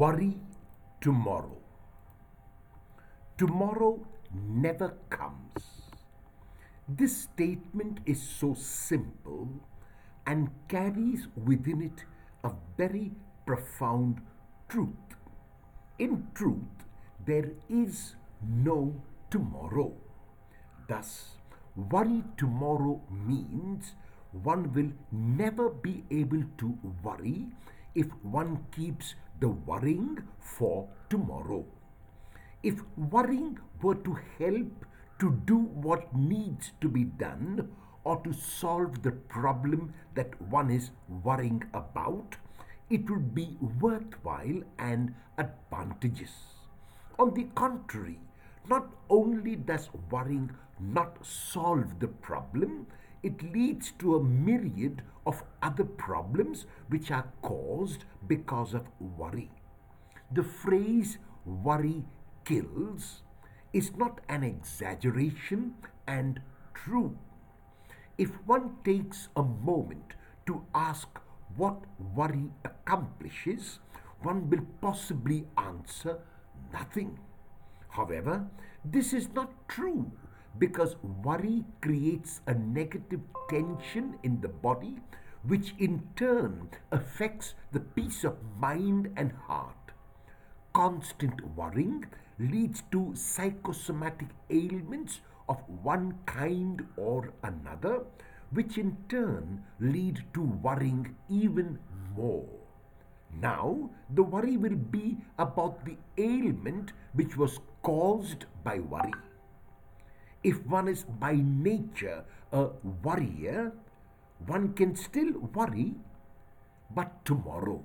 worry tomorrow. Tomorrow never comes. This statement is so simple and carries within it a very profound truth. In truth, there is no tomorrow. Thus, worry tomorrow means one will never be able to worry if one keeps the worrying for tomorrow. If worrying were to help to do what needs to be done or to solve the problem that one is worrying about, it would be worthwhile and advantageous. On the contrary, not only does worrying not solve the problem, it leads to a myriad of other problems which are caused because of worry. The phrase worry kills is not an exaggeration and true. If one takes a moment to ask what worry accomplishes, one will possibly answer nothing. However, this is not true because worry creates a negative tension in the body, which in turn affects the peace of mind and heart. Constant worrying leads to psychosomatic ailments of one kind or another, which in turn lead to worrying even more. Now, the worry will be about the ailment which was caused by worry. If one is by nature a worrier, one can still worry, but tomorrow